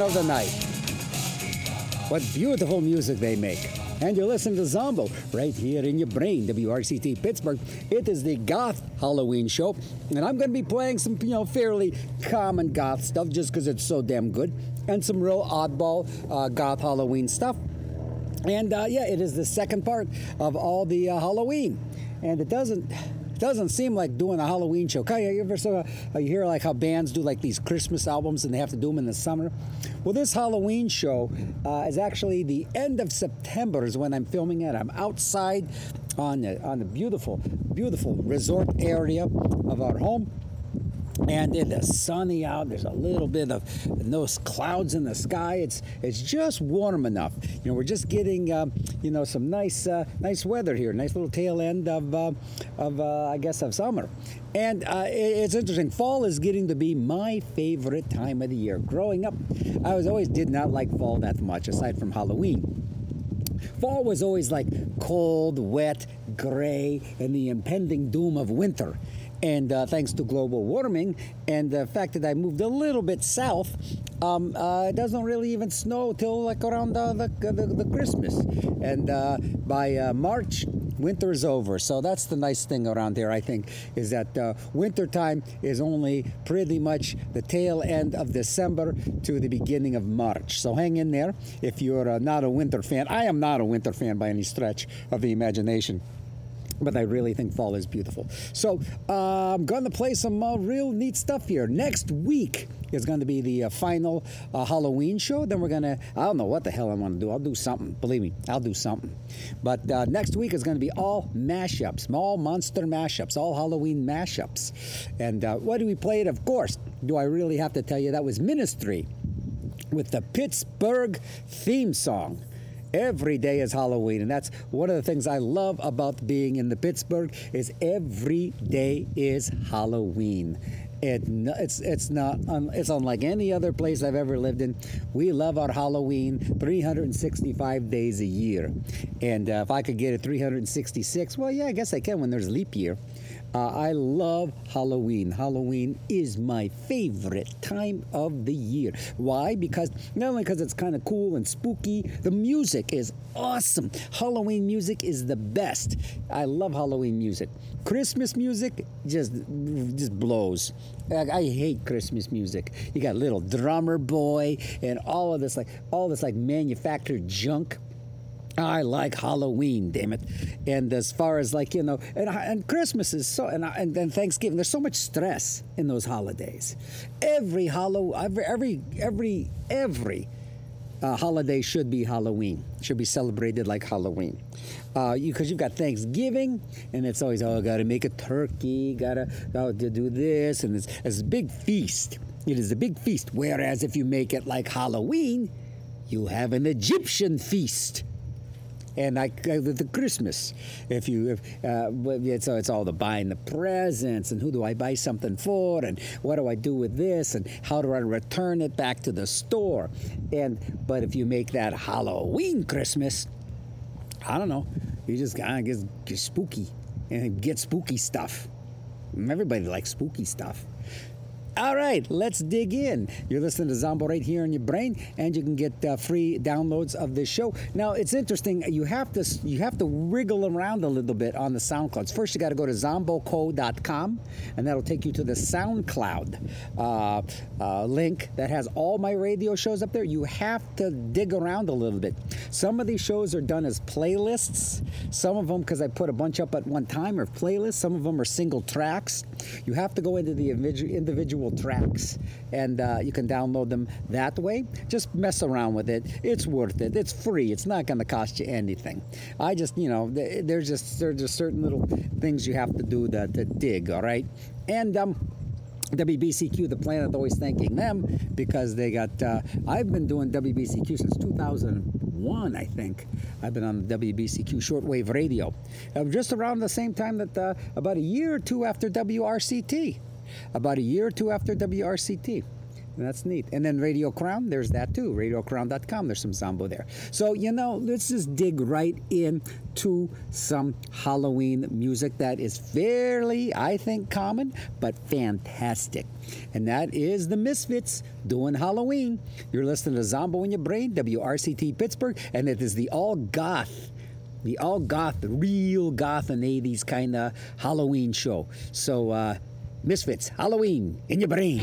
Of the Night. What beautiful music they make. And you're listening to Zombo right here in your brain, WRCT Pittsburgh. It is the Goth Halloween show, and I'm going to be playing some, you know, fairly common goth stuff just because it's so damn good, and some real oddball uh, goth Halloween stuff. And uh, yeah, it is the second part of all the uh, Halloween, and it doesn't doesn't seem like doing a Halloween show. You ever saw, uh, you hear like how bands do like these Christmas albums and they have to do them in the summer? Well, this Halloween show uh, is actually the end of September is when I'm filming it. I'm outside on the, on the beautiful, beautiful resort area of our home and it is sunny out. There's a little bit of those clouds in the sky. It's it's just warm enough. You know, we're just getting uh, you know some nice uh, nice weather here. Nice little tail end of uh, of uh, I guess of summer. And uh, it's interesting. Fall is getting to be my favorite time of the year. Growing up, I was always did not like fall that much, aside from Halloween. Fall was always like cold, wet, gray, and the impending doom of winter. And uh, thanks to global warming and the fact that I moved a little bit south, um, uh, it doesn't really even snow till like around the, the, the, the Christmas. And uh, by uh, March, winter is over. So that's the nice thing around here, I think, is that uh, winter time is only pretty much the tail end of December to the beginning of March. So hang in there if you're uh, not a winter fan. I am not a winter fan by any stretch of the imagination but I really think fall is beautiful. So uh, I'm going to play some uh, real neat stuff here. Next week is going to be the uh, final uh, Halloween show. Then we're going to, I don't know what the hell I'm going to do. I'll do something. Believe me, I'll do something. But uh, next week is going to be all mashups, all monster mashups, all Halloween mashups. And uh, what do we play it? Of course, do I really have to tell you that was Ministry with the Pittsburgh theme song. Every day is Halloween, and that's one of the things I love about being in the Pittsburgh is every day is Halloween. It, it's it's not it's unlike any other place I've ever lived in. We love our Halloween 365 days a year, and uh, if I could get it 366, well, yeah, I guess I can when there's leap year. Uh, I love Halloween. Halloween is my favorite time of the year. Why? Because not only because it's kind of cool and spooky, the music is awesome. Halloween music is the best. I love Halloween music. Christmas music just just blows. I, I hate Christmas music. You got little drummer boy and all of this like all this like manufactured junk I like Halloween, damn it. And as far as like, you know, and, and Christmas is so, and, and, and Thanksgiving, there's so much stress in those holidays. Every hollow, every, every, every, every uh, holiday should be Halloween, should be celebrated like Halloween. Because uh, you, you've got Thanksgiving, and it's always, oh, got to make a turkey, got to oh, do this, and it's, it's a big feast. It is a big feast. Whereas if you make it like Halloween, you have an Egyptian feast and like uh, the Christmas, if you, if, uh, so it's all the buying the presents and who do I buy something for and what do I do with this and how do I return it back to the store, and but if you make that Halloween Christmas, I don't know, you just kind of get, get spooky and get spooky stuff. Everybody likes spooky stuff. All right, let's dig in. You're listening to Zombo right here in your brain, and you can get uh, free downloads of this show. Now, it's interesting. You have to you have to wriggle around a little bit on the SoundClouds. First, you got to go to zomboco.com, and that'll take you to the SoundCloud uh, uh, link that has all my radio shows up there. You have to dig around a little bit. Some of these shows are done as playlists. Some of them, because I put a bunch up at one time, are playlists. Some of them are single tracks. You have to go into the individual tracks, and uh, you can download them that way. Just mess around with it. It's worth it. It's free. It's not going to cost you anything. I just, you know, there's just there's just certain little things you have to do to, to dig. All right, and um. WBCQ, the planet, always thanking them because they got. Uh, I've been doing WBCQ since 2001, I think. I've been on WBCQ shortwave radio, uh, just around the same time that uh, about a year or two after WRCT about a year or two after WRCT. That's neat. And then Radio Crown, there's that too. RadioCrown.com, there's some Zombo there. So, you know, let's just dig right into some Halloween music that is fairly, I think, common, but fantastic. And that is the Misfits doing Halloween. You're listening to Zombo in Your Brain, WRCT Pittsburgh, and it is the all goth the all goth, the real goth and 80s kind of Halloween show. So, uh, Misfits, Halloween in your brain.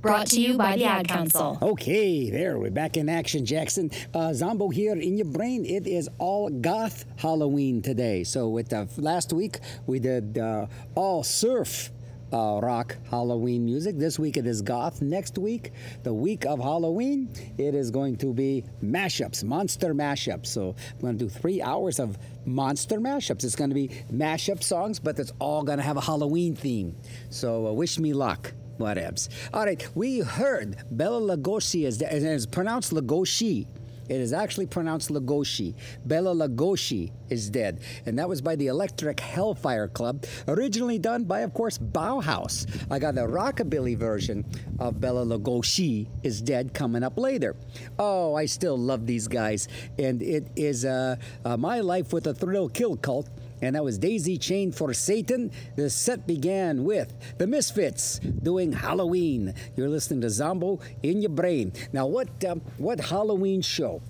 Brought to you by the Ad Council. Okay, there, we're back in action, Jackson. Uh, Zombo here in your brain. It is all goth Halloween today. So, with the last week, we did uh, all surf uh, rock Halloween music. This week it is goth. Next week, the week of Halloween, it is going to be mashups, monster mashups. So I'm going to do three hours of monster mashups. It's going to be mashup songs, but it's all going to have a Halloween theme. So uh, wish me luck. Whatevs. All right, we heard Bela Lugosi is, is pronounced Lugosi. It is actually pronounced Lugosi. Bela Lugosi is dead. And that was by the Electric Hellfire Club, originally done by, of course, Bauhaus. I got the rockabilly version of Bela Lugosi is dead coming up later. Oh, I still love these guys. And it is uh, uh, My Life with a Thrill Kill Cult and that was Daisy Chain for Satan. The set began with the Misfits doing Halloween. You're listening to Zombo in your brain. Now, what um, what Halloween show?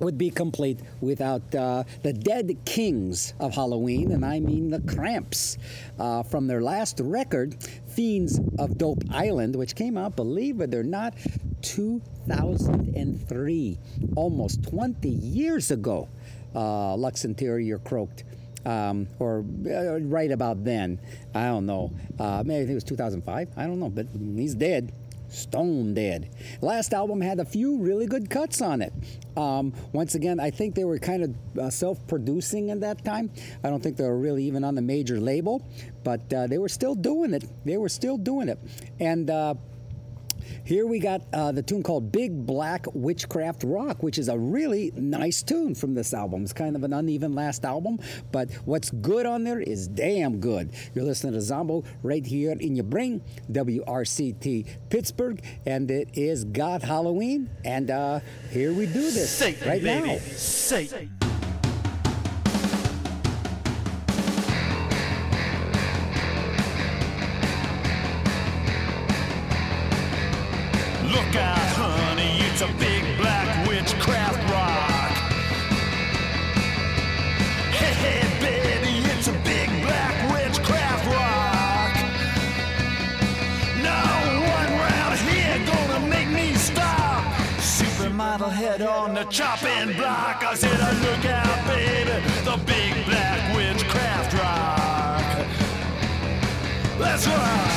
Would be complete without uh, the dead kings of Halloween, and I mean the Cramps. Uh, from their last record, Fiends of Dope Island, which came out, believe it or not, 2003, almost 20 years ago. Uh, Lux Interior croaked um, or uh, right about then. I don't know. Uh, maybe I think it was 2005. I don't know, but he's dead. Stone dead. Last album had a few really good cuts on it. Um, once again, I think they were kind of uh, self producing at that time. I don't think they were really even on the major label, but uh, they were still doing it. They were still doing it. And uh, here we got uh, the tune called Big Black Witchcraft Rock, which is a really nice tune from this album. It's kind of an uneven last album, but what's good on there is damn good. You're listening to Zombo right here in your brain, WRCT Pittsburgh, and it is goth Halloween, and uh, here we do this Satan, right baby. now. Satan. Supermodel head on the chopping block. I said, oh, look out, baby, the big black witchcraft rock. Let's rock.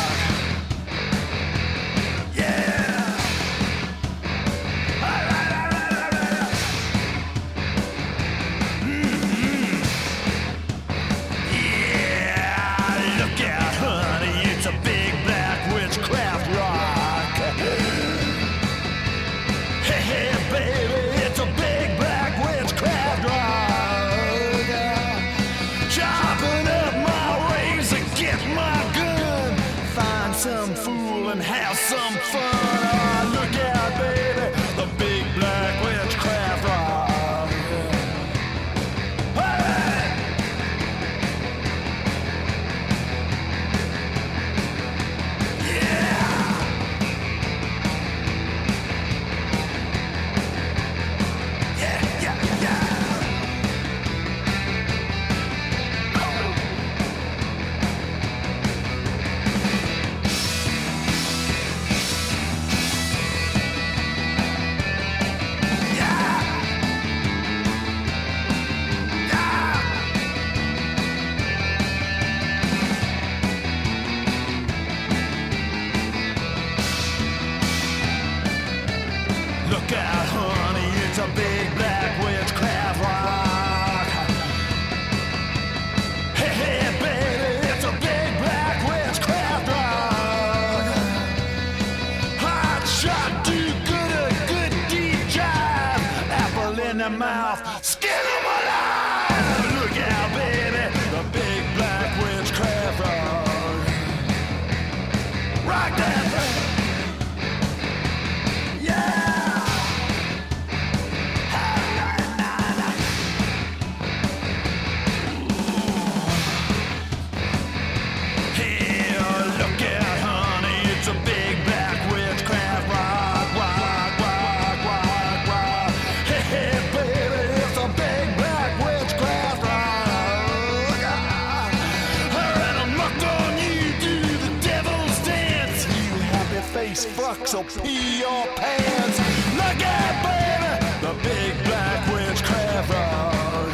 truck, so pee your pants. Look out, baby, the big black witchcraft rod.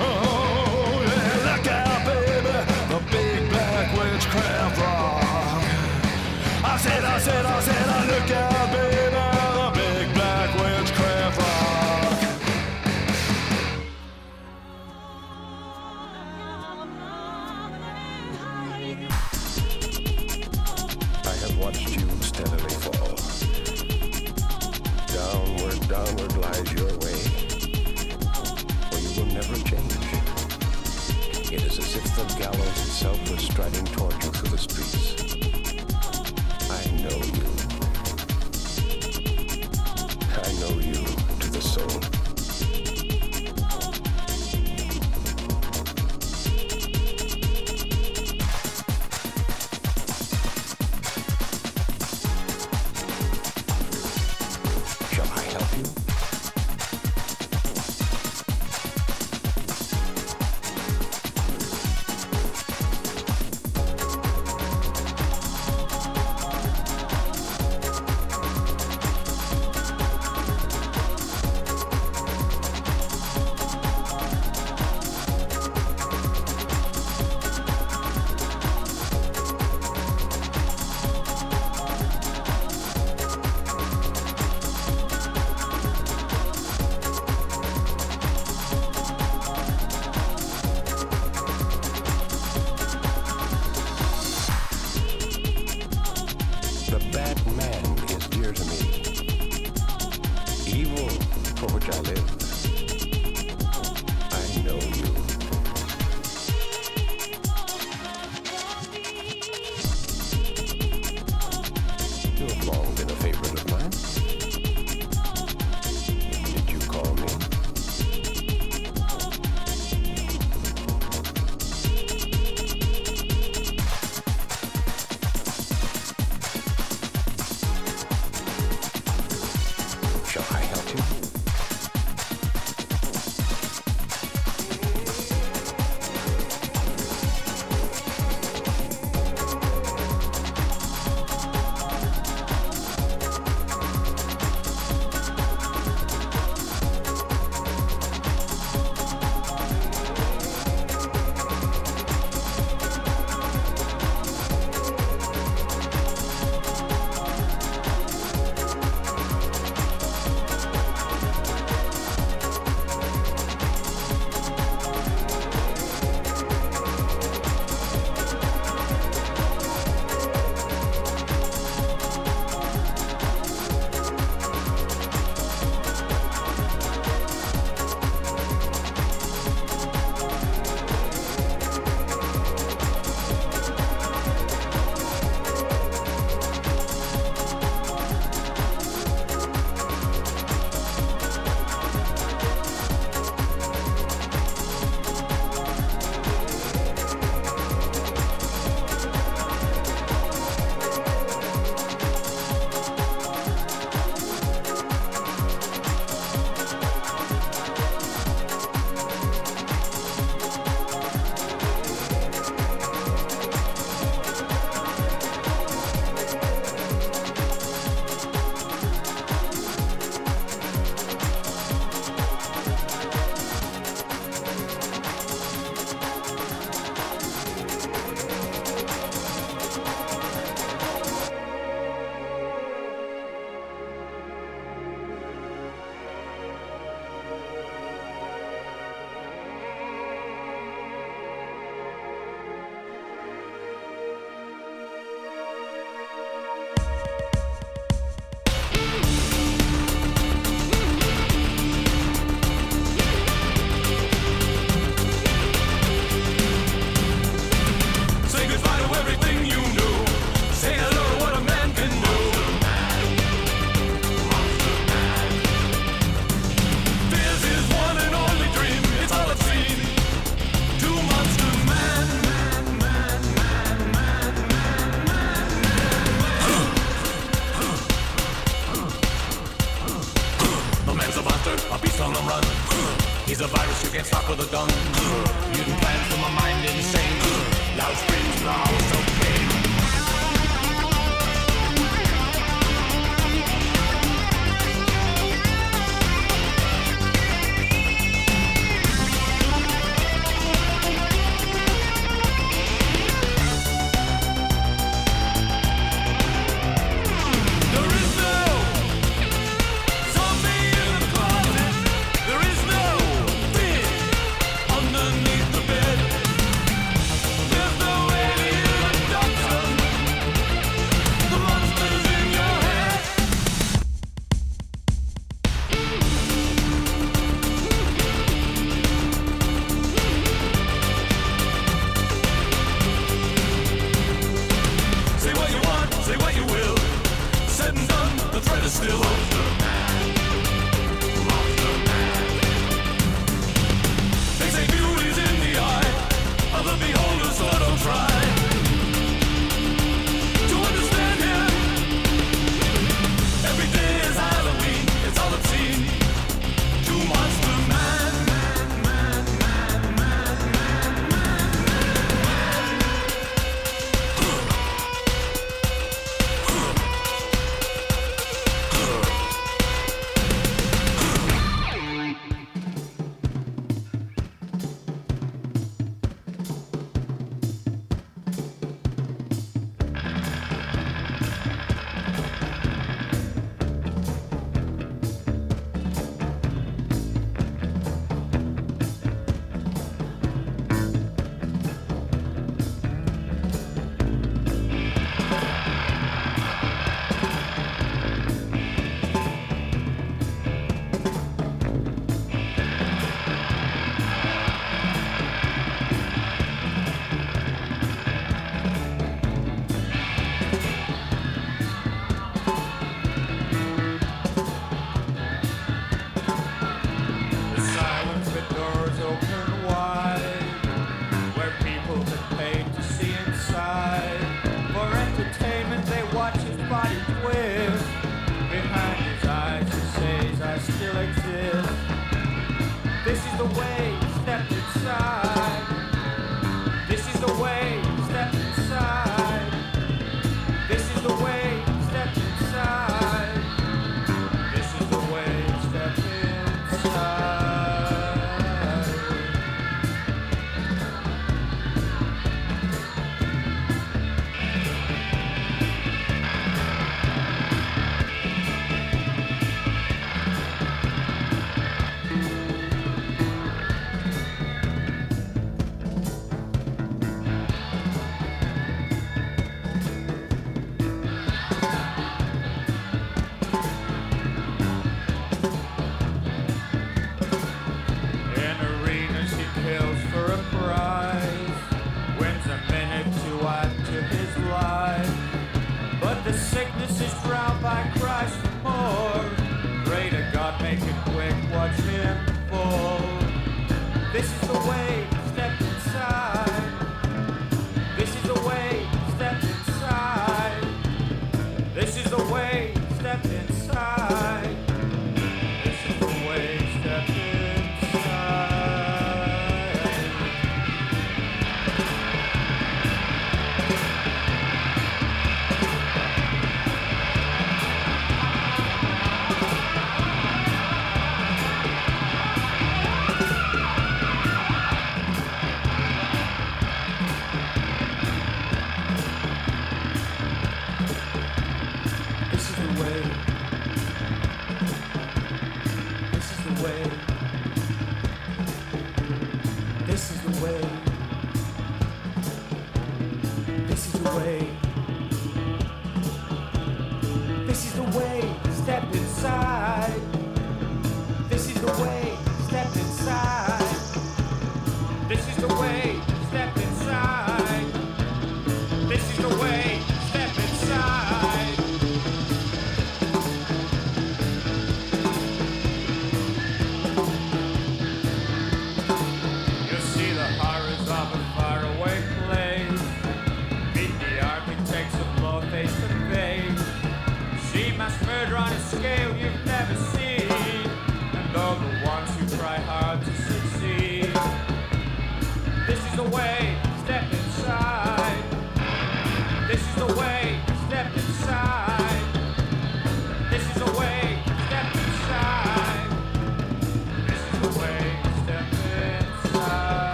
Oh, yeah, look out, baby, the big black witchcraft rod. I said, I said, I said, I look out, baby.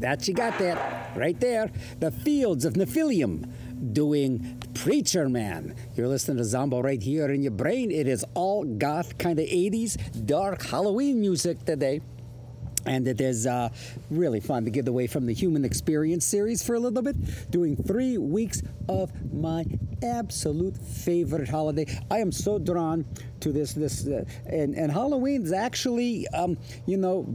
That you got that right there. The Fields of Nephilim doing Preacher Man. You're listening to Zombo right here in your brain. It is all goth kind of 80s dark Halloween music today. And it is uh, really fun to get away from the Human Experience series for a little bit, doing three weeks of my absolute favorite holiday. I am so drawn to this. This uh, and and Halloween's actually, um, you know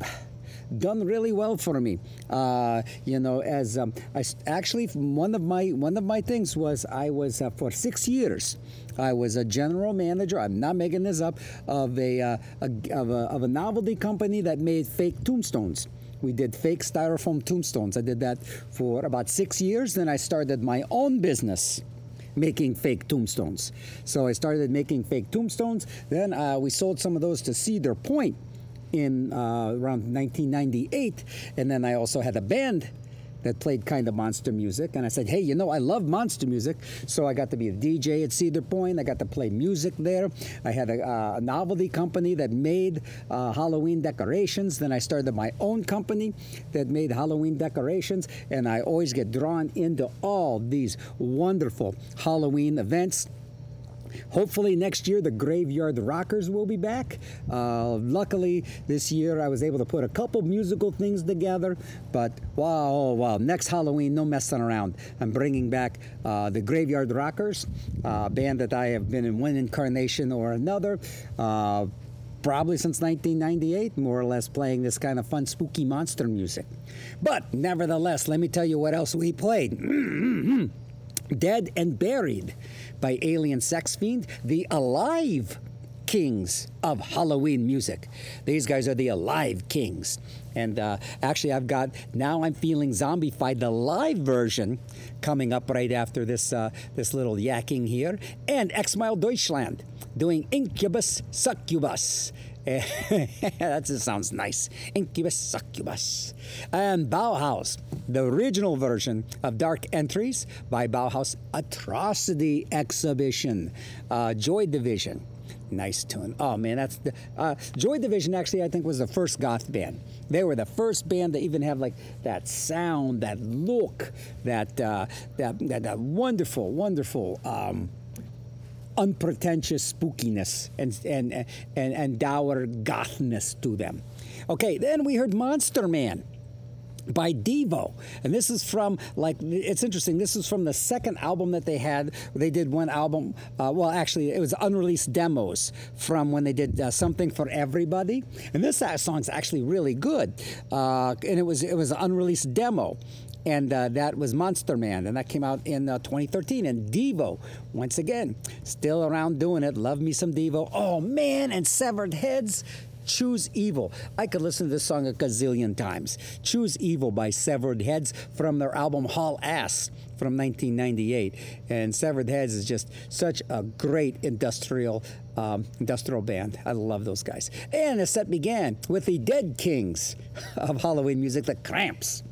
done really well for me. Uh, you know, as um, I actually one of my one of my things was I was uh, for six years. I was a general manager. I'm not making this up of a, uh, a, of a of a novelty company that made fake tombstones. We did fake styrofoam tombstones. I did that for about six years. Then I started my own business making fake tombstones. So I started making fake tombstones. Then uh, we sold some of those to Cedar Point in uh, around 1998, and then I also had a band that played kind of monster music. And I said, hey, you know, I love monster music, so I got to be a DJ at Cedar Point. I got to play music there. I had a, uh, novelty company that made uh, Halloween decorations. Then I started my own company that made Halloween decorations, and I always get drawn into all these wonderful Halloween events. Hopefully next year the Graveyard Rockers will be back. Uh, luckily this year I was able to put a couple musical things together. But wow, oh, wow! Next Halloween, no messing around. I'm bringing back uh, the Graveyard Rockers, uh, band that I have been in one incarnation or another. Uh, Probably since 1998, more or less, playing this kind of fun, spooky monster music. But nevertheless, let me tell you what else we played. Dead and Buried by Alien Sex Fiend, the alive kings of Halloween music. These guys are the alive kings. And uh, actually, I've got now I'm feeling zombified, the live version coming up right after this uh, this little yakking here, and Xmal Deutschland doing Incubus Succubus. that just sounds nice. Incubus Succubus. And Bauhaus, the original version of Dark Entries by Bauhaus Atrocity Exhibition. Uh, Joy Division. Nice tune. Oh man, that's the uh, Joy Division. Actually, I think was the first goth band. They were the first band to even have like that sound, that look, that uh, that, that that wonderful, wonderful. Um, unpretentious spookiness and and and and dour gothness to them. Okay, then we heard Monster Man by Devo. And this is from, like, it's interesting. This is from the second album that they had. They did one album, uh, well, actually, it was unreleased demos from when they did uh, Something for Everybody. And this uh, song's actually really good. Uh, and it was, it was an unreleased demo. And uh, that was Monster Man, and that came out in uh, 2013. And Devo, once again, still around doing it. Love me some Devo. Oh man, and Severed Heads. Choose Evil. I could listen to this song a gazillion times. Choose Evil by Severed Heads from their album Haul Ass from 1998. And Severed Heads is just such a great industrial um, industrial band. I love those guys. And the set began with the Dead Kings of Halloween music, the Cramps.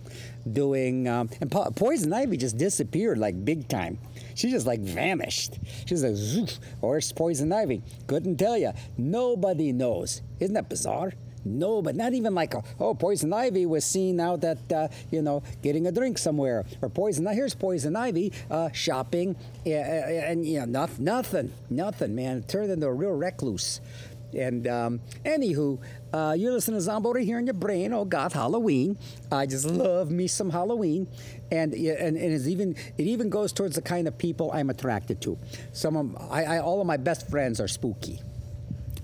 Doing, um, and po- Poison Ivy just disappeared like big time. She just like vanished. She's like, Zoof, where's Poison Ivy? Couldn't tell you. Nobody knows. Isn't that bizarre? No, but not even like, oh, Poison Ivy was seen out at, uh, you know, getting a drink somewhere. Or Poison, Now here's Poison Ivy uh, shopping. Yeah, and, you know, noth- nothing, nothing, man. Turned into a real recluse. And um, anywho, uh, you're listening to Zombo right here in your brain. Oh God, Halloween! I just love me some Halloween, and and, and it's even it even goes towards the kind of people I'm attracted to. Some of I, I all of my best friends are spooky.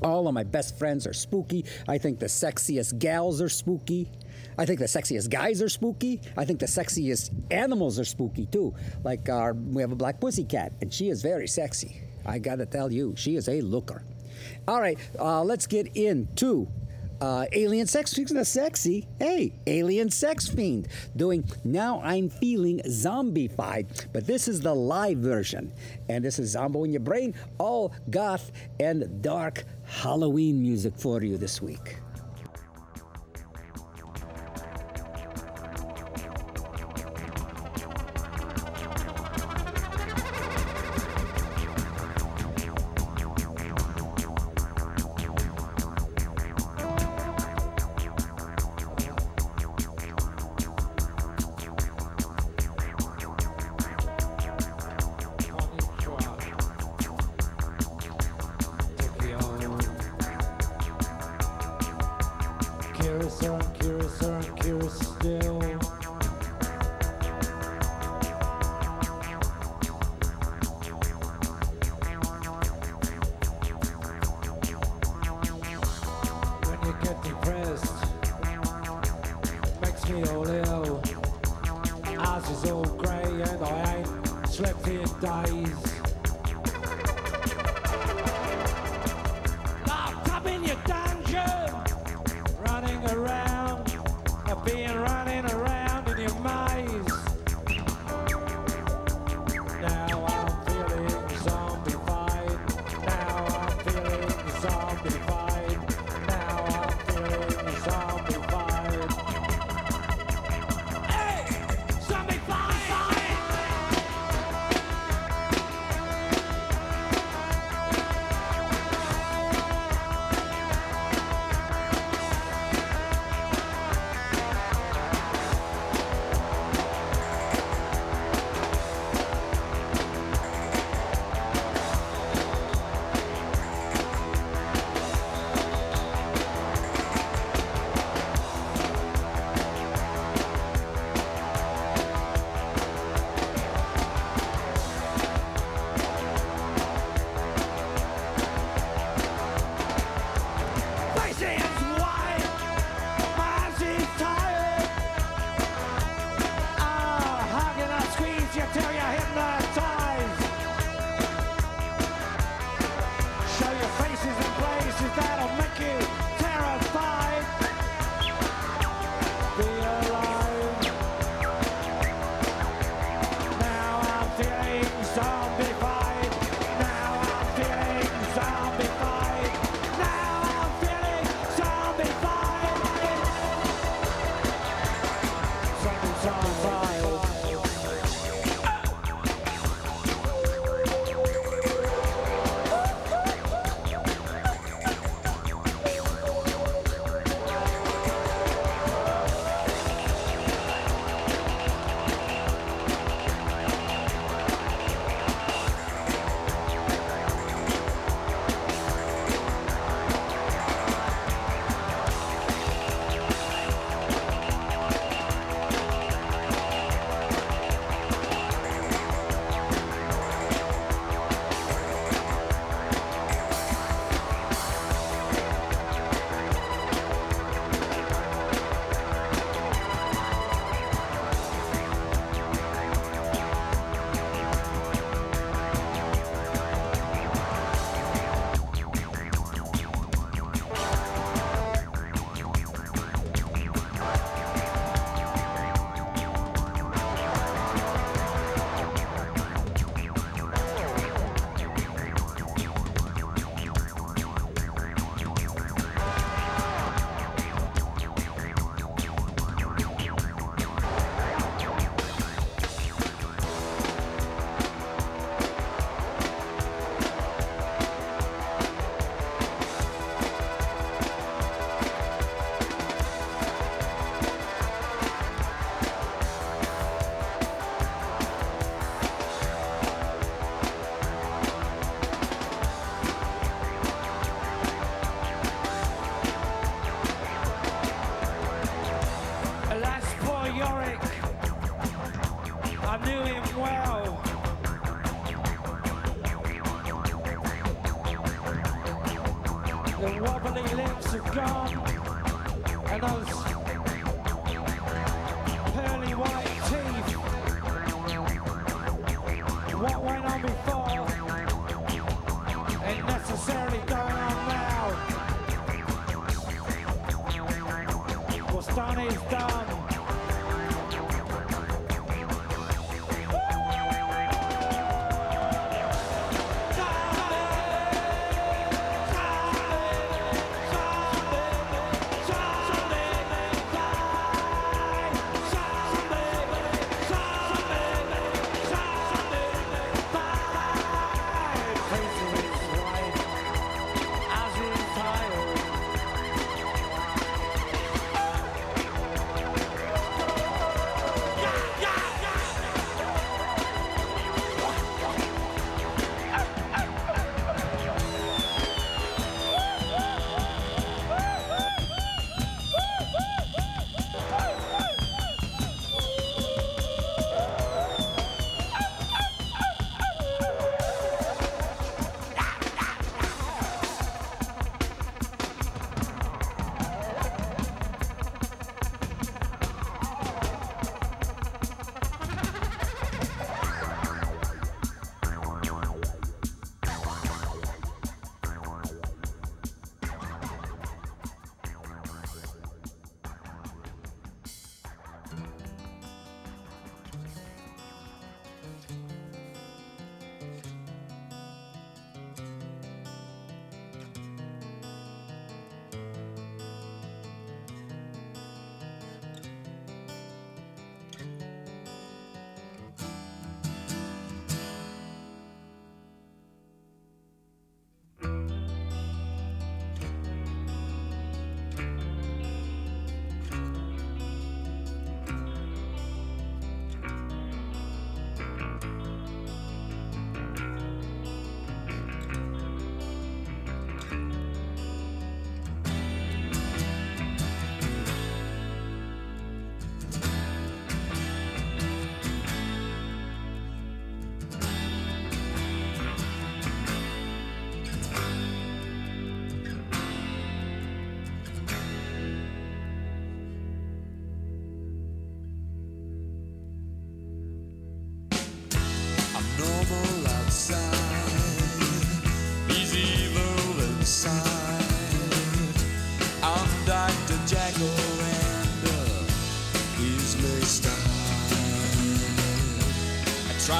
All of my best friends are spooky. I think the sexiest gals are spooky. I think the sexiest guys are spooky. I think the sexiest animals are spooky too. Like our, we have a black pussy cat, and she is very sexy. I gotta tell you, she is a looker. All right, uh, let's get into uh, Alien Sex. Of sexy, hey, Alien Sex Fiend doing Now I'm Feeling Zombified. But this is the live version. And this is Zombo in Your Brain, all goth and dark Halloween music for you this week. Days.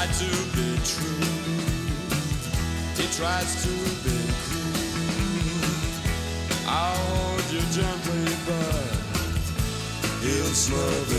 tried to be true. He tries to be cruel. I hold you gently, but he'll smother.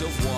of water.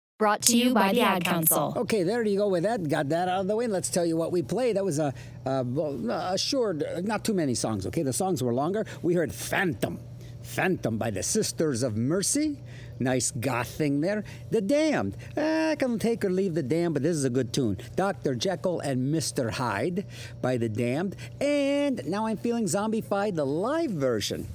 Brought to you by the Ad Council. Okay, there you go with that. Got that out of the way. Let's tell you what we played. That was a, a, a short, not too many songs, okay? The songs were longer. We heard Phantom. Phantom by the Sisters of Mercy. Nice goth thing there. The Damned. Eh, I can take or leave The Damned, but this is a good tune. Dr. Jekyll and Mr. Hyde by The Damned. And now I'm feeling zombified, the live version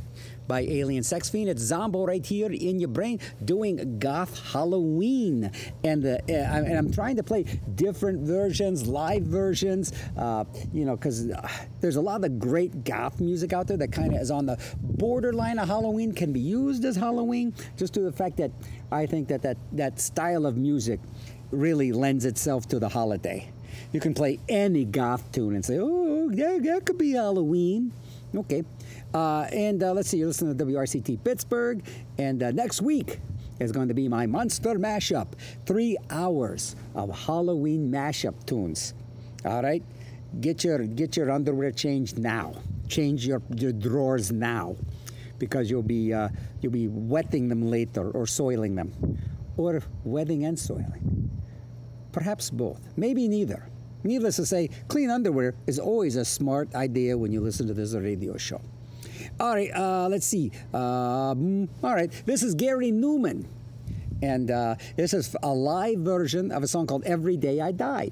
by Alien Sex Fiend. It's Zombo right here in your brain doing Goth Halloween. And, uh, and I'm trying to play different versions, live versions, uh, you know, because uh, there's a lot of great goth music out there that kind of is on the borderline of Halloween, can be used as Halloween, just to the fact that I think that that, that style of music really lends itself to the holiday. You can play any goth tune and say, oh, yeah, that could be Halloween. Okay. Uh, and uh, let's see, you're listening to WRCT Pittsburgh. And uh, next week is going to be my monster mashup. Three hours of Halloween mashup tunes. All right? Get your, get your underwear changed now. Change your, your drawers now. Because you'll be, uh, you'll be wetting them later or soiling them. Or wetting and soiling. Perhaps both. Maybe neither. Needless to say, clean underwear is always a smart idea when you listen to this radio show. All right, uh, let's see. Um, all right, this is Gary Numan. And uh, this is a live version of a song called Every Day I Die.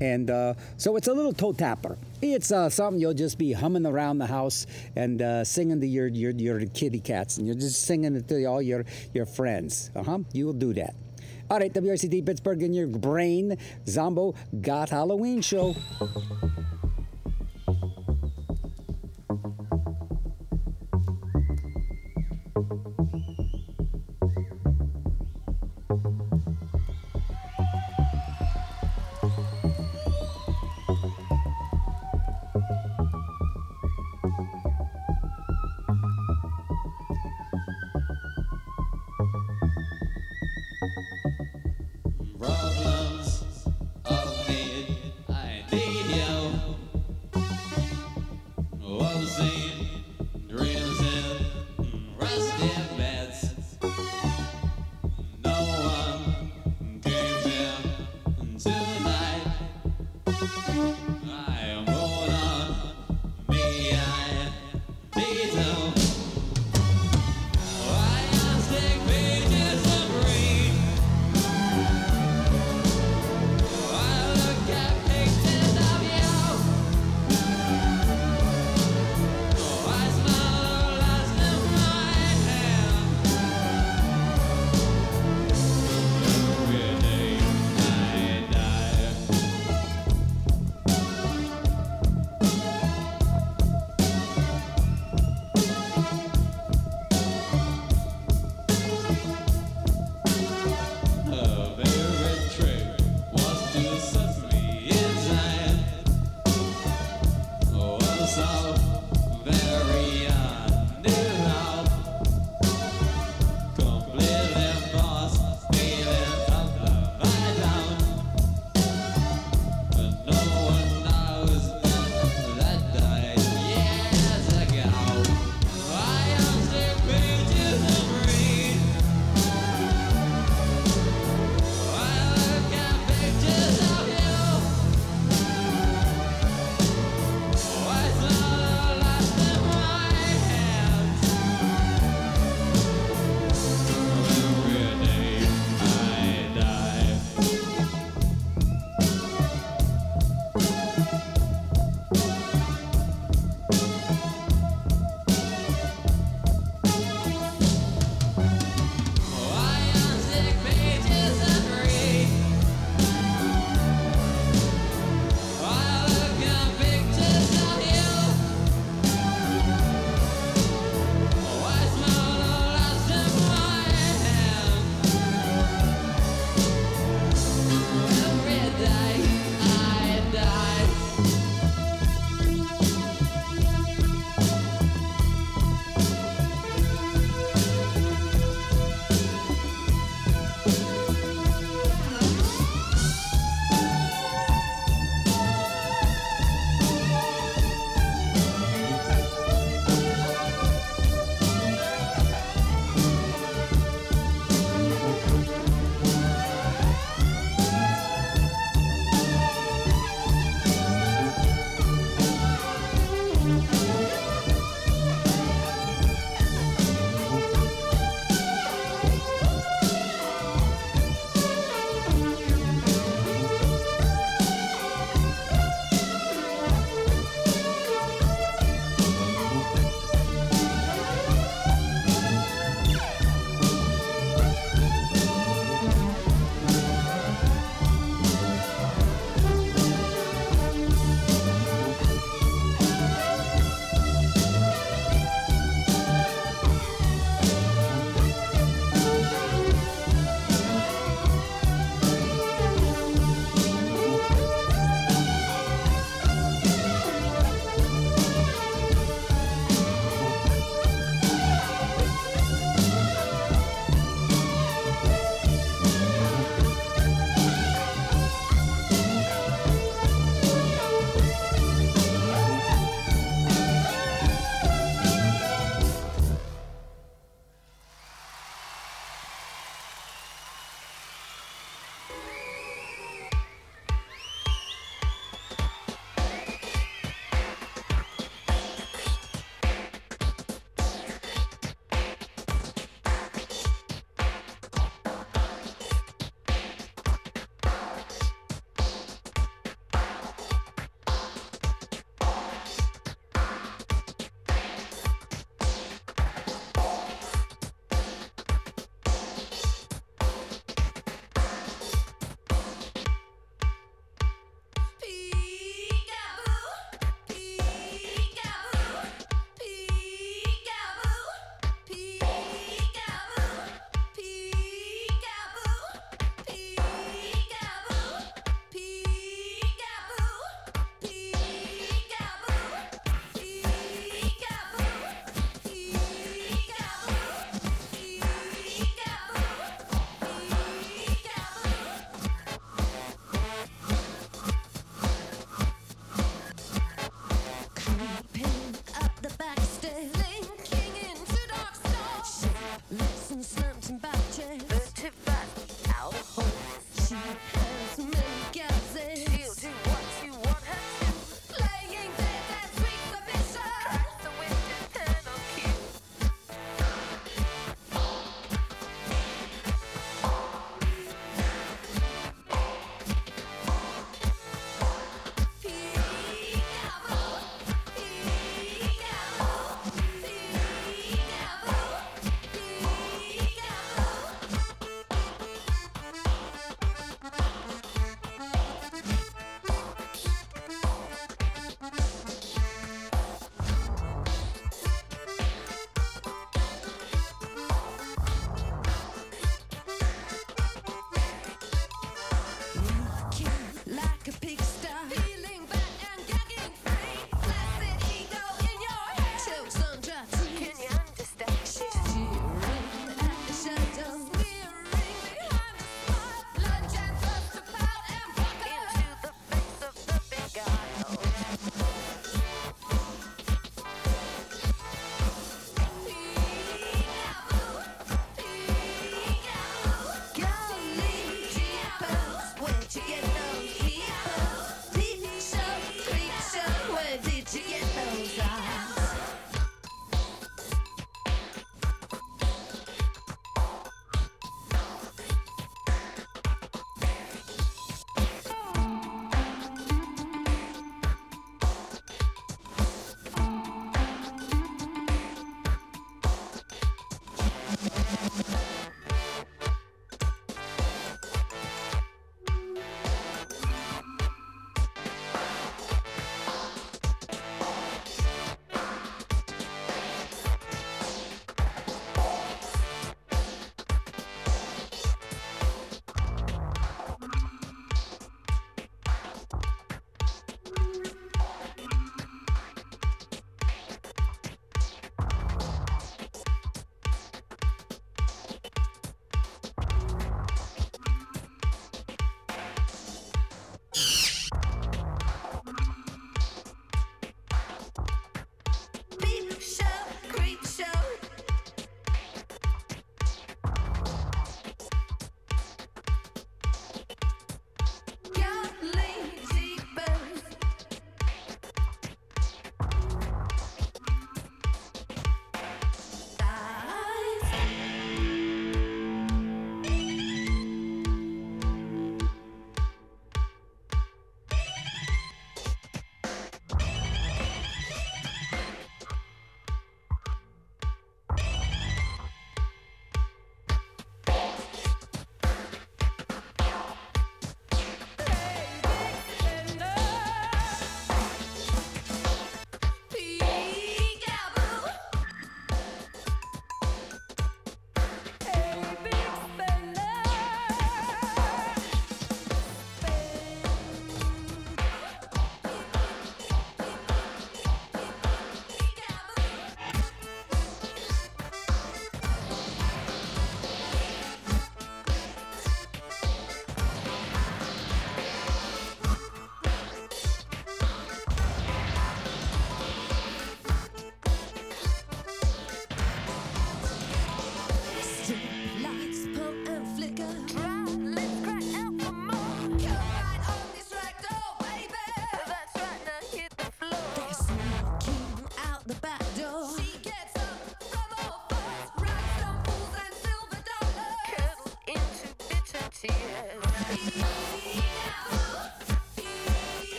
And uh, so it's a little toe tapper. It's uh, something you'll just be humming around the house and uh, singing to your, your, your kitty cats. And you're just singing it to all your, your friends. Uh huh. You will do that. All right, WRCT Pittsburgh in your brain. Zombo Goth Halloween Show.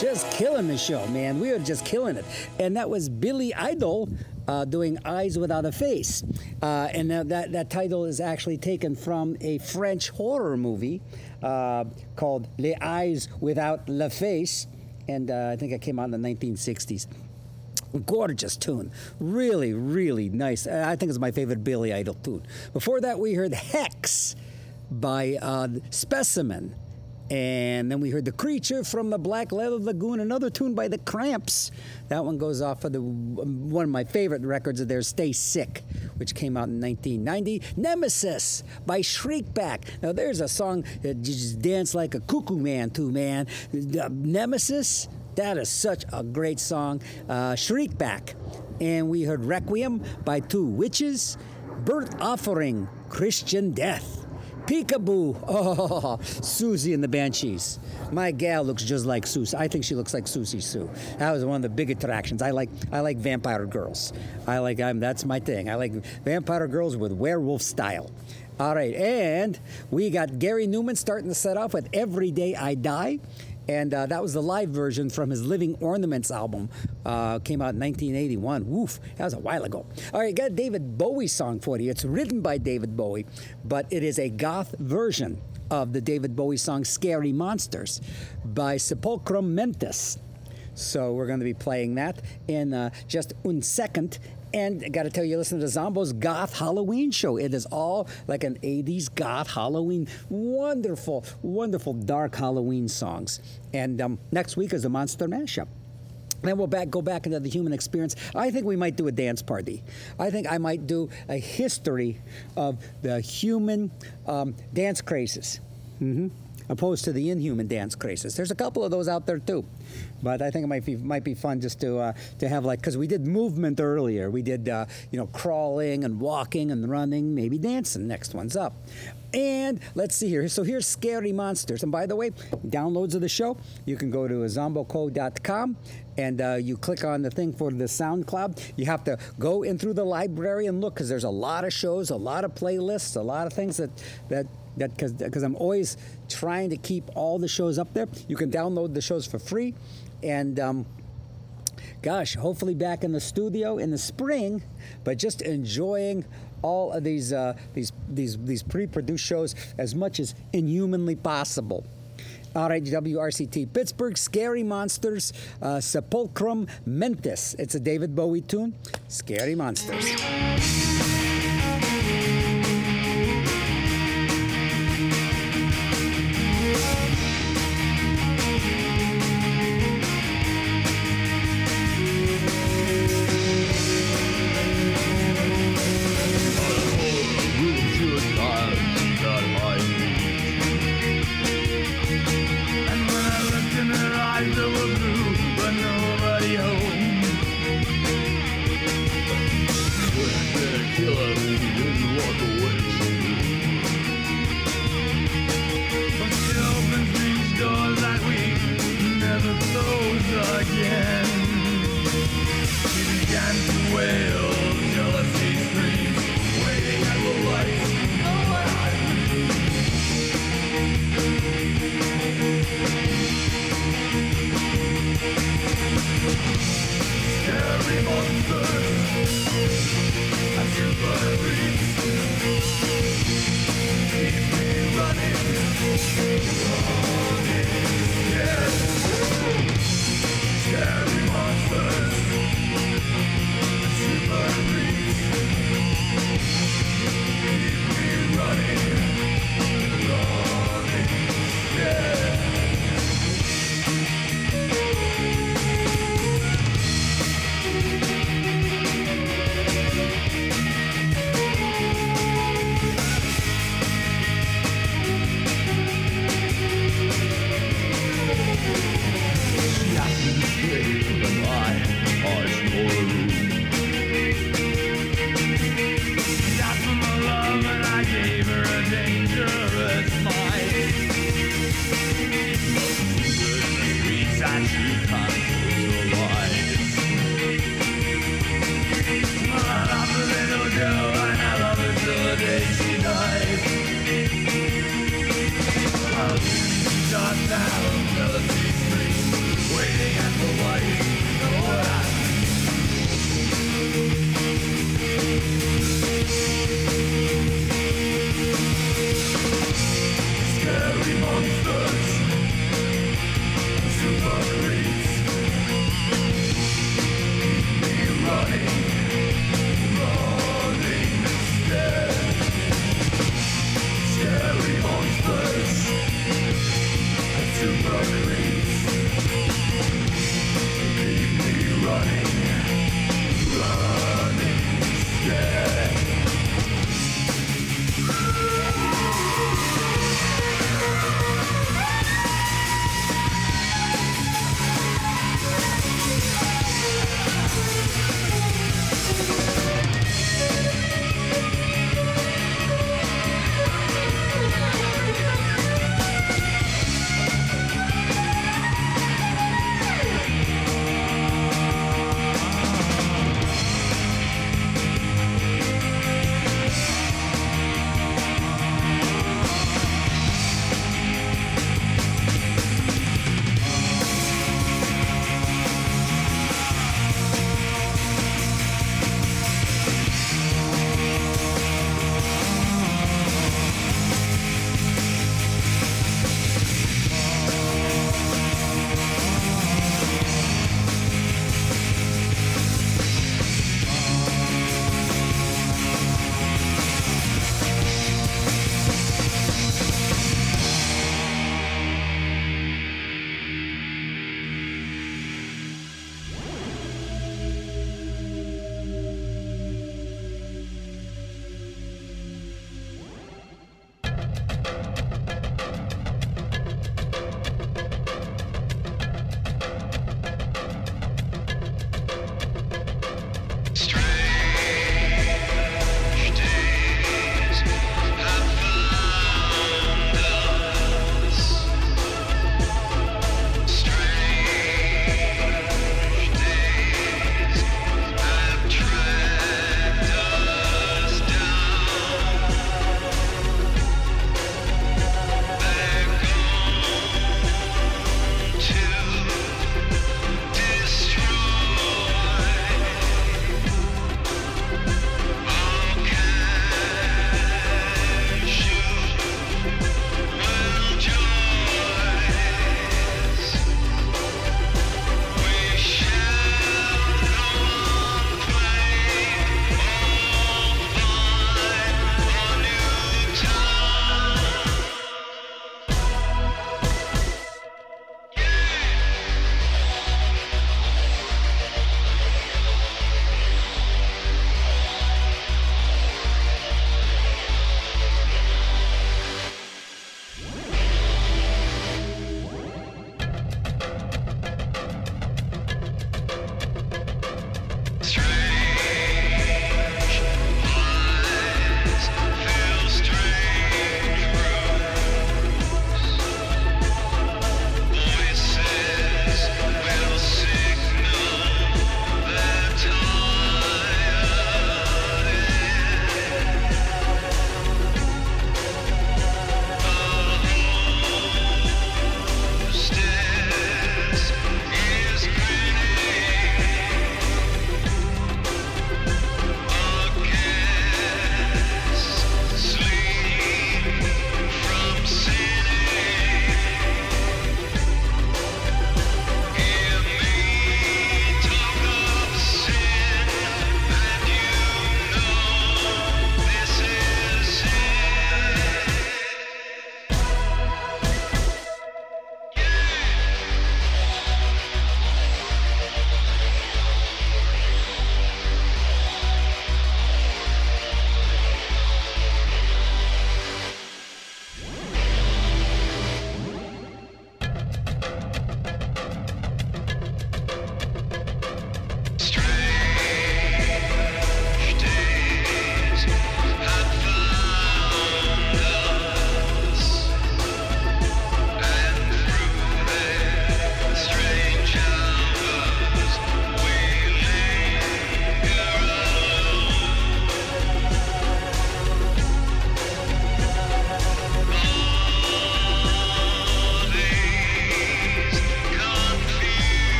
Just killing the show, man. We are just killing it. And that was Billy Idol uh, doing Eyes Without a Face. Uh, and that, that, title is actually taken from a French horror movie uh, called Les Eyes Without La Face. And uh, I think it came out in the 1960s. Gorgeous tune. Really, really nice. I think it's my favorite Billy Idol tune. Before that, we heard Hex by uh, Specimen. And then we heard The Creature from the Black Leather Lagoon, another tune by The Cramps. That one goes off of the one of my favorite records of theirs, Stay Sick, which came out in 1990. Nemesis by Shriekback. Now there's a song that just dance like a cuckoo man to, man. Uh, Nemesis, that is such a great song. Uh, Shriekback. And we heard Requiem by Two Witches. Birth Offering, Christian Death. Peekaboo. Oh, Siouxsie and the Banshees. My gal looks just like Siouxsie. I think she looks like Siouxsie Sioux. That was one of the big attractions. I like I like vampire girls. I like I'm that's my thing. I like vampire girls with werewolf style. All right, and we got Gary Numan starting to set off with Every Day I Die. And uh, that was the live version from his Living Ornaments album. Uh, came out in 1981. Woof, that was a while ago. All right, got a David Bowie song for you. It's written by David Bowie, but it is a goth version of the David Bowie song Scary Monsters by Sepulchrum Mentis. So we're going to be playing that in uh, just un second. And I got to tell you, listen to Zombo's Goth Halloween show. It is all like an 80s goth Halloween. Wonderful, wonderful dark Halloween songs. And um, next week is the monster mashup. Then we'll back, go back into the human experience. I think we might do a dance party. I think I might do a history of the human um, dance crazes. hmm Opposed to the inhuman dance crazes. There's a couple of those out there too. But I think it might be might be fun just to uh, to have like because we did movement earlier. We did uh, you know crawling and walking and running, maybe dancing. Next one's up. And let's see here. So here's Scary Monsters. And by the way, downloads of the show, you can go to zomboco.com and uh, you click on the thing for the SoundCloud. You have to go in through the library and look because there's a lot of shows, a lot of playlists, a lot of things that that that because I'm always trying to keep all the shows up there. You can download the shows for free, and um, gosh, hopefully back in the studio in the spring, but just enjoying all of these uh, these these these pre-produced shows as much as inhumanly possible. All right, WRCT Pittsburgh, Scary Monsters, uh, Sepulchrum Mentis. It's a David Bowie tune, Scary Monsters.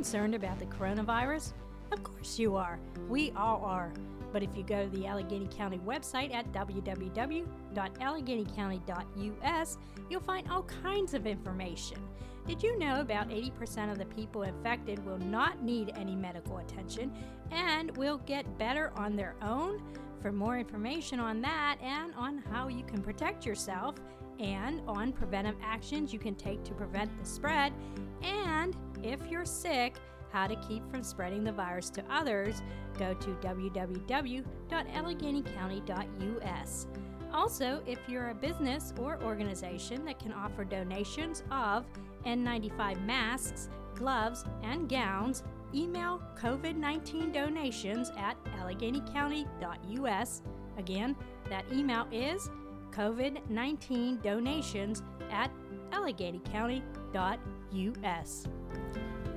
Concerned about the coronavirus? Of course you are. We all are. But if you go to the Allegheny County website at www.alleghenycounty.us, you'll find all kinds of information. Did you know about 80% of the people infected will not need any medical attention and will get better on their own? For more information on that and on how you can protect yourself and on preventive actions you can take to prevent the spread, and if you're sick, how to keep from spreading the virus to others, go to www.alleghenycounty.us. Also, if you're a business or organization that can offer donations of N95 masks, gloves, and gowns, email COVID 19 donations at alleghenycounty.us. Again, that email is COVID 19 donations at alleghenycounty.us.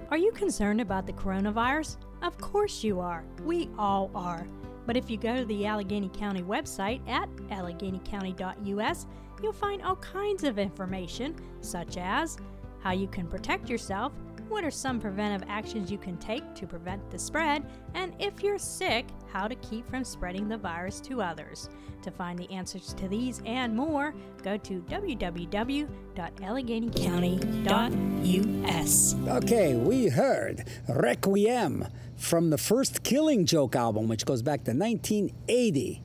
Are you concerned about the coronavirus? Of course you are. We all are. But if you go to the Allegheny County website at alleghenycounty.us, you'll find all kinds of information, such as how you can protect yourself, what are some preventive actions you can take to prevent the spread, and if you're sick, how to keep from spreading the virus to others. To find the answers to these and more, go to www.alleghenycounty.us. Okay, we heard Requiem from the first Killing Joke album, which goes back to 1980.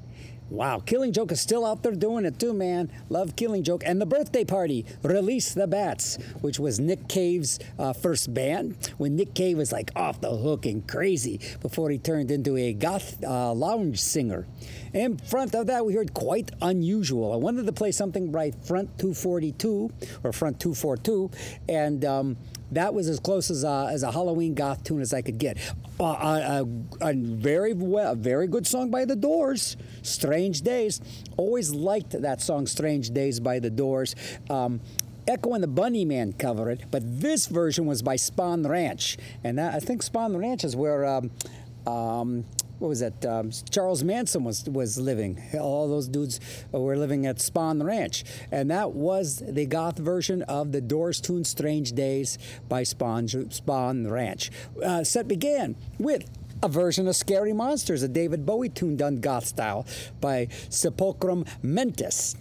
Wow, Killing Joke is still out there doing it too, man. Love Killing Joke. And the birthday party, Release the Bats, which was Nick Cave's uh, first band. When Nick Cave was like off the hook and crazy before he turned into a goth uh, lounge singer. In front of that, we heard Quite Unusual. I wanted to play something by Front 242 or Front 242, and um, that was as close as a, as a Halloween goth tune as I could get. Uh, a, a, a very well, very good song by The Doors, "Strange Days." Always liked that song, "Strange Days" by The Doors. Um, Echo and the Bunnymen cover it, but this version was by Spahn Ranch, and that, I think Spahn Ranch is where. Um, um, what was that? Um, Charles Manson was was living. All those dudes were living at Spahn Ranch, and that was the goth version of the Doors tune "Strange Days" by Spahn Spahn Ranch. Uh, set began with a version of Scary Monsters, a David Bowie tune done goth style by Sepulchrum Mentis.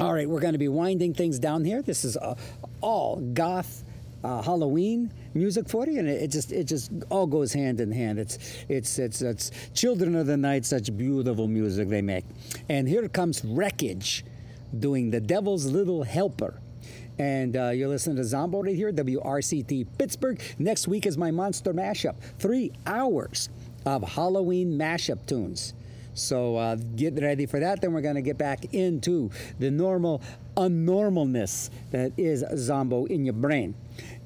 All right, we're going to be winding things down here. This is uh, all goth uh, Halloween music for you, and it, it just it just all goes hand in hand. It's it's it's it's Children of the Night, such beautiful music they make. And here comes Wreckage, doing the Devil's Little Helper. And uh, you're listening to Zombo right here, WRCT Pittsburgh. Next week is my monster mashup. Three hours of Halloween mashup tunes. So uh, get ready for that. Then we're going to get back into the normal unnormalness that is Zombo in your brain.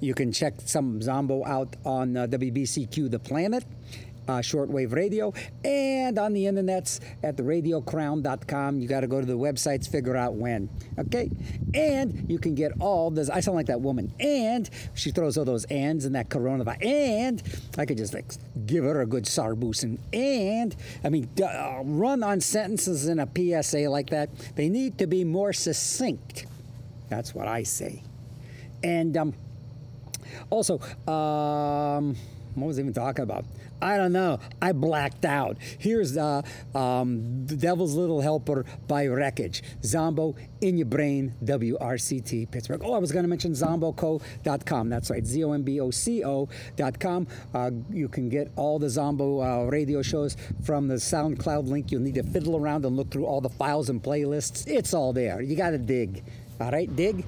You can check some Zombo out on uh, WBCQ The Planet. Uh, shortwave radio and on the internets at the radiocrown.com you got to go to the websites figure out when okay? And you can get all this i sound like that woman. And she throws all those ands and that coronavirus and i could just like give her a good sarbusin. And i mean uh, run on sentences in a psa like that they need to be more succinct. That's what i say. And um, also um, what was I even talking about? I don't know. I blacked out. Here's uh, um, The Devil's Little Helper by Wreckage. Zombo in your brain, WRCT Pittsburgh. Oh, I was going to mention zomboco.com. That's right, Z O M B O C O.com. Uh, you can get all the Zombo uh, radio shows from the SoundCloud link. You'll need to fiddle around and look through all the files and playlists. It's all there. You got to dig. All right, dig?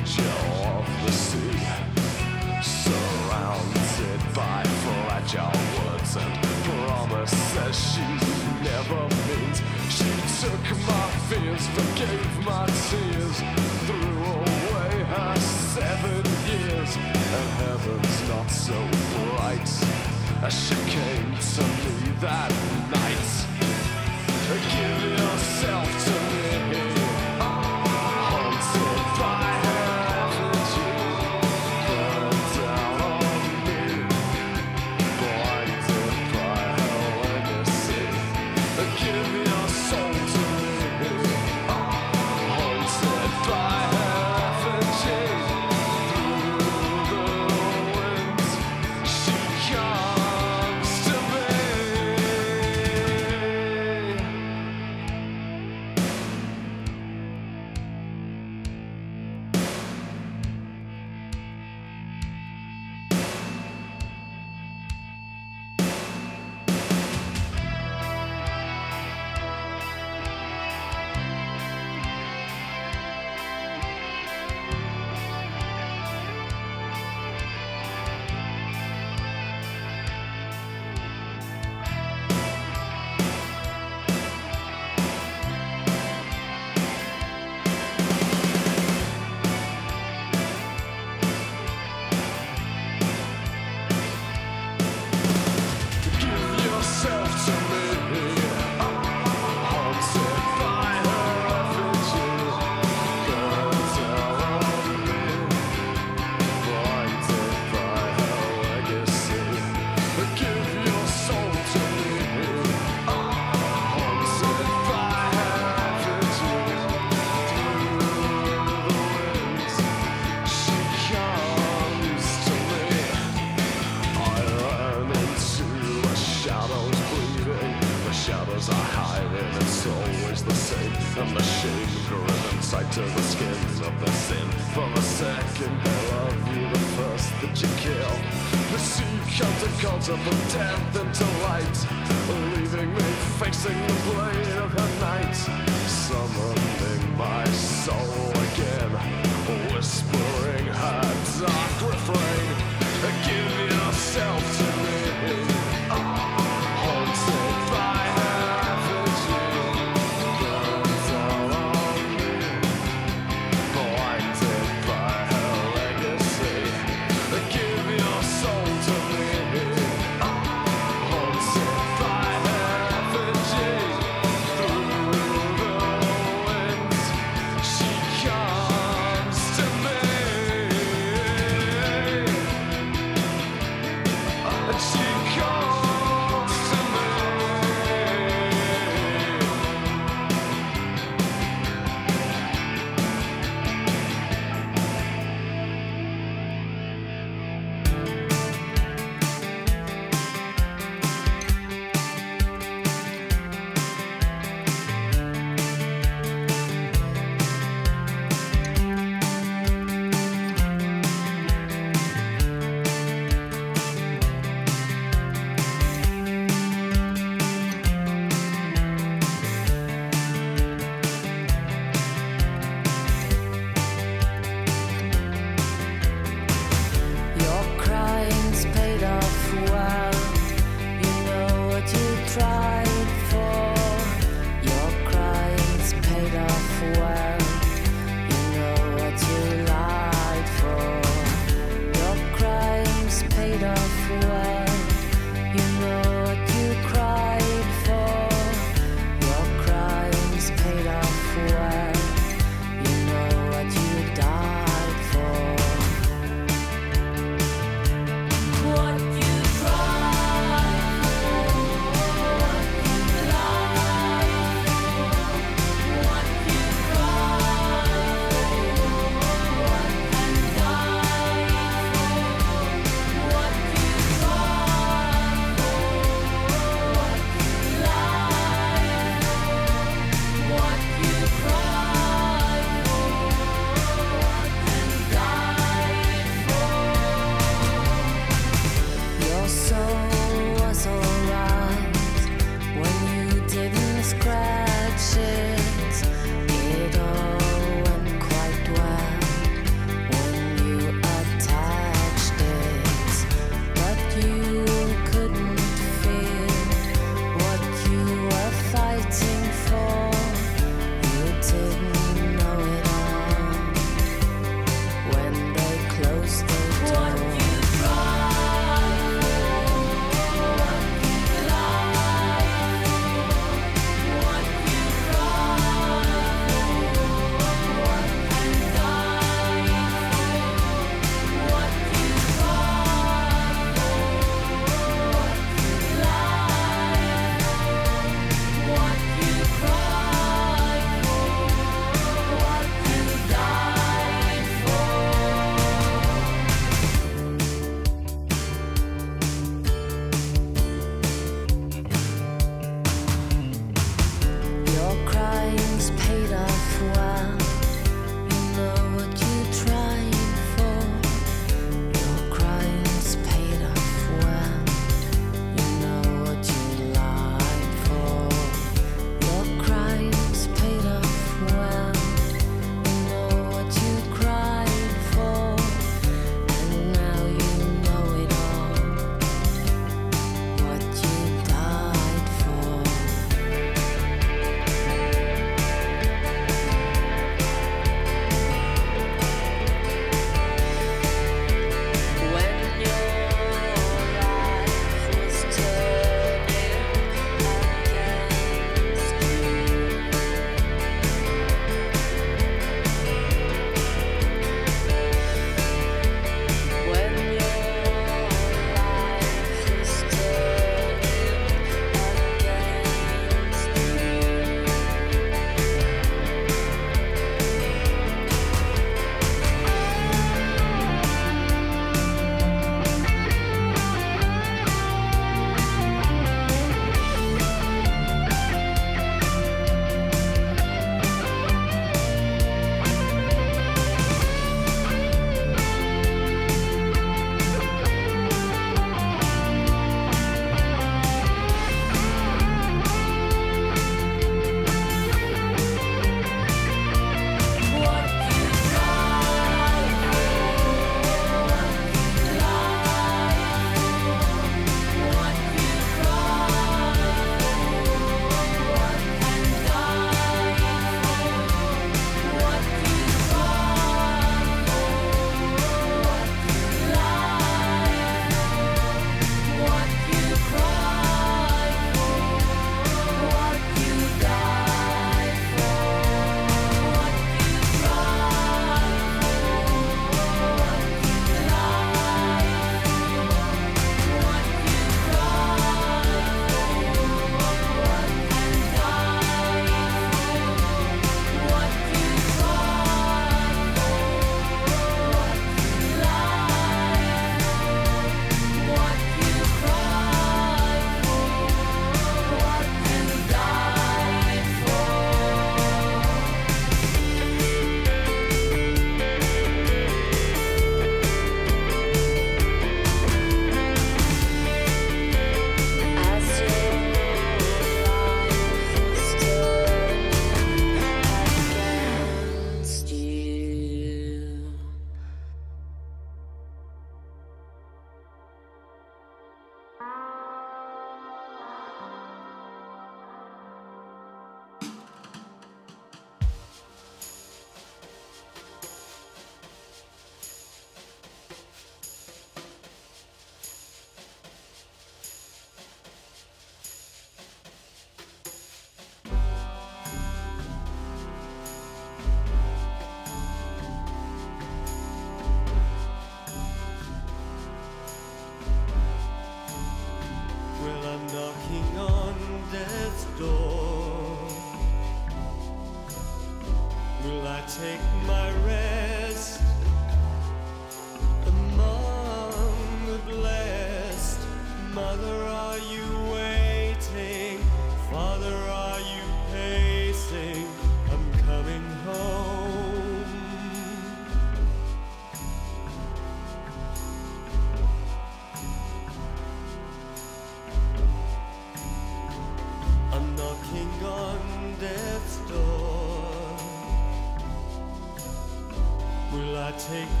Take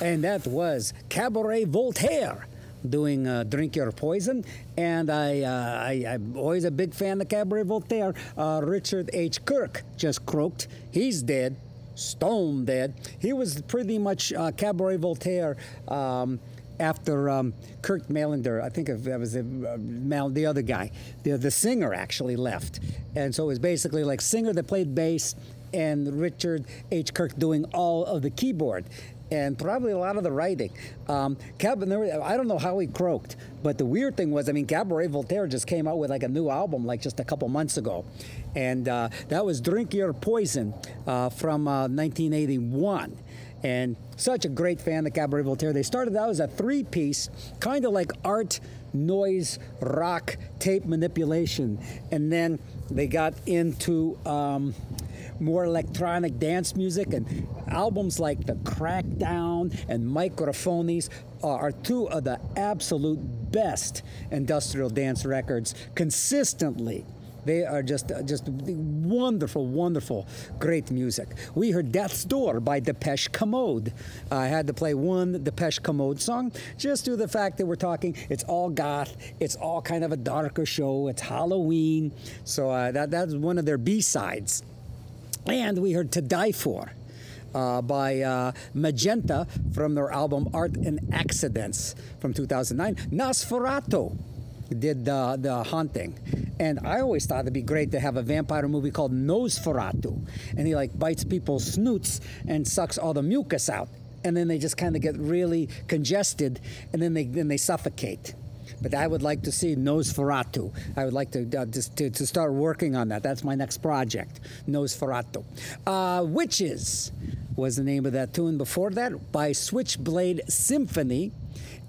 And that was Cabaret Voltaire doing uh, Drink Your Poison. And I, uh, I, I'm always a big fan of Cabaret Voltaire. Uh, Richard H. Kirk just croaked. He's dead, stone dead. He was pretty much uh, Cabaret Voltaire. Um, after um, Kurt Mallinder, I think that was the, uh, Mal, the other guy, the, the singer actually left. And so it was basically like singer that played bass and Richard H. Kirk doing all of the keyboard and probably a lot of the writing. Um, Cab- I don't know how he croaked, but the weird thing was, I mean, Cabaret Voltaire just came out with like a new album like just a couple months ago, and uh, that was Drink Your Poison uh, from uh, 1981. And such a great fan of Cabaret Voltaire. They started out as a three piece, kind of like art, noise, rock, tape manipulation. And then they got into um, more electronic dance music and albums like The Crackdown and Microphonies are two of the absolute best industrial dance records consistently. They are just just wonderful, wonderful, great music. We heard Death's Door by Depeche Commode. I had to play one Depeche Commode song just due to the fact that we're talking. It's all goth. It's all kind of a darker show. It's Halloween, so uh, that that's one of their B sides. And we heard To Die For uh, by uh, Magenta from their album Art and Accidents from 2009. Nosferatu did the, the haunting. And I always thought it'd be great to have a vampire movie called Nosferatu. And he like bites people's snoots and sucks all the mucus out. And then they just kind of get really congested and then they, then they suffocate. But I would like to see Nosferatu. I would like to, uh, just to, to start working on that. That's my next project, Nosferatu. Uh, Witches was the name of that tune before that by Switchblade Symphony.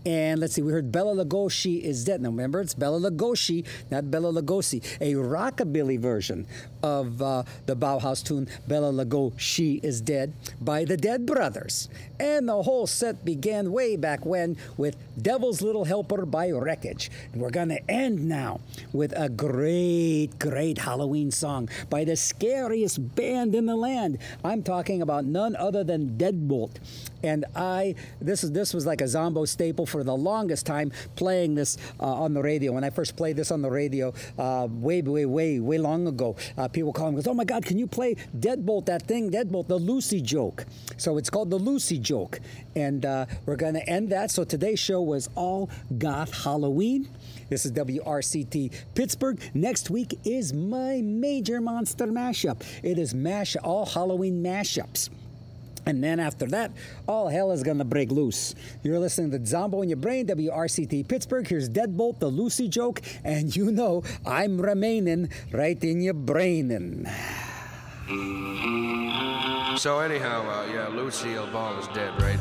And let's see, we heard Bella Lugosi is dead. Now remember, it's Bella Lugosi, not Bella Lugosi. A rockabilly version of uh, the Bauhaus tune Bella Lugosi She is dead by the Dead Brothers. And the whole set began way back when with Devil's Little Helper by Wreckage. And we're going to end now with a great, great Halloween song by the scariest band in the land. I'm talking about none other than Deadbolt. And I, this is this was like a Zombo staple for the longest time, playing this uh, on the radio. When I first played this on the radio, uh, way, way, way, way long ago, uh, people call me, goes, "Oh my God, can you play Deadbolt? That thing, Deadbolt, the Lucy joke." So it's called the Lucy joke, and uh, we're going to end that. So today's show was all goth Halloween. This is WRCT Pittsburgh. Next week is my major monster mashup. It is mash all Halloween mashups. And then after that, all hell is gonna break loose. You're listening to Zombo in Your Brain, WRCT Pittsburgh. Here's Deadbolt, the Lucy joke, and you know I'm remaining right in your brainin'. So anyhow, uh, yeah, Lucille Ball is dead, right?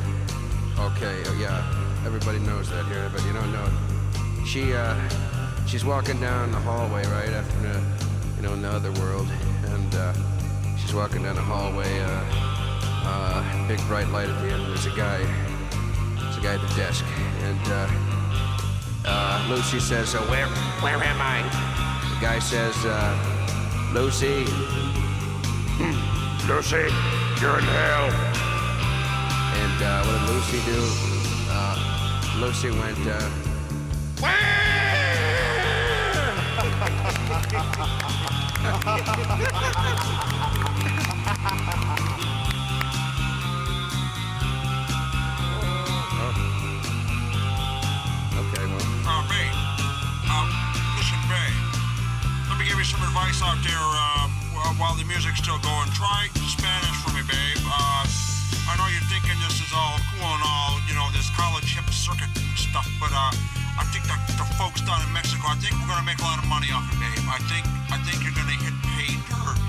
Okay, uh, yeah, everybody knows that here, but you don't know. She, uh, she's walking down the hallway, right, after, you know, in the other world, and uh, she's walking down the hallway, uh, big bright light at the end, there's a guy, there's a guy at the desk, and, uh, uh, Lucy says, uh, where, where am I? The guy says, uh, Lucy, Lucy, you're in hell. And uh, what did Lucy do? Uh, Lucy went, uh, give you some advice out there uh, while the music's still going. Try Spanish for me, babe. Uh, I know you're thinking this is all cool and all, you know, this college hip circuit stuff, but uh, I think that the folks down in Mexico, I think we're gonna make a lot of money off it, babe. I think, I think you're gonna hit pay dirt.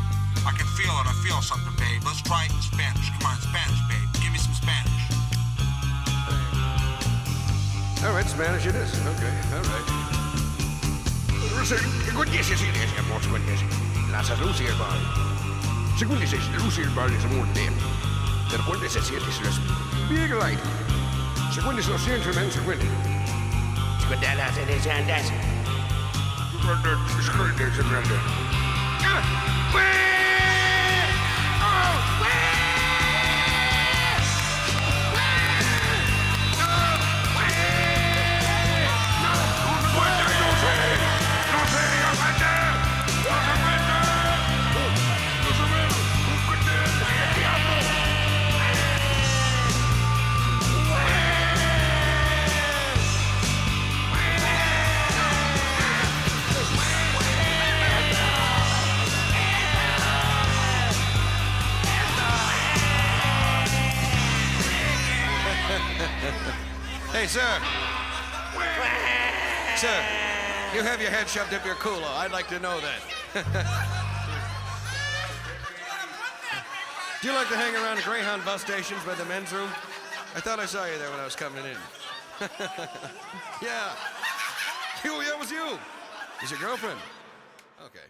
I can feel it. I feel something, babe. Let's try it in Spanish. Come on, Spanish, babe. Give me some Spanish. all right, Spanish it is. Okay, all right. Sekundiese sinne, sekundiese. Lasas Lucille Ball. Sekundiese, Lucille Ball is more them. Sekundiese siete los big light. Sekundiese los gentlemen, sekundiese. Sekundalas en el sandas. Sekundiese, sekundiese. Hey, sir. sir, you have your head shoved up your culo. I'd like to know that. Do you like to hang around Greyhound bus stations by the men's room? I thought I saw you there when I was coming in. yeah. You, that was you. Is your girlfriend? Okay.